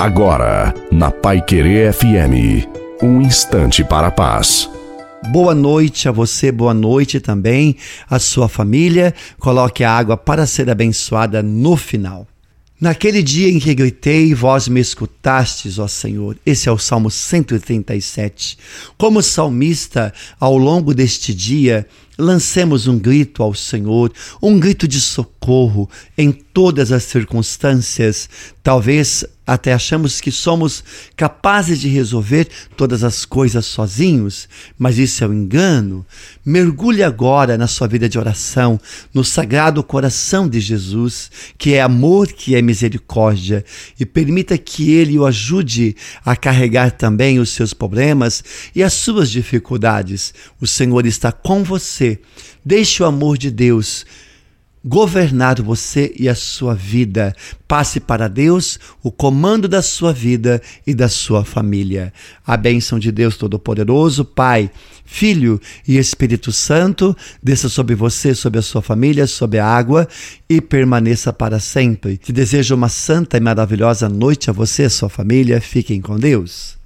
Agora, na Pai Querer FM, um instante para a paz. Boa noite a você, boa noite também à sua família. Coloque a água para ser abençoada no final. Naquele dia em que gritei, vós me escutastes, ó Senhor. Esse é o Salmo 137. Como salmista, ao longo deste dia, lancemos um grito ao Senhor, um grito de socorro em todas as circunstâncias. Talvez até achamos que somos capazes de resolver todas as coisas sozinhos, mas isso é um engano. Mergulhe agora na sua vida de oração, no sagrado coração de Jesus, que é amor, que é misericórdia, e permita que ele o ajude a carregar também os seus problemas e as suas dificuldades. O Senhor está com você. Deixe o amor de Deus governar você e a sua vida. Passe para Deus o comando da sua vida e da sua família. A bênção de Deus Todo-Poderoso, Pai, Filho e Espírito Santo, desça sobre você, sobre a sua família, sobre a água e permaneça para sempre. Te desejo uma santa e maravilhosa noite a você e a sua família. Fiquem com Deus.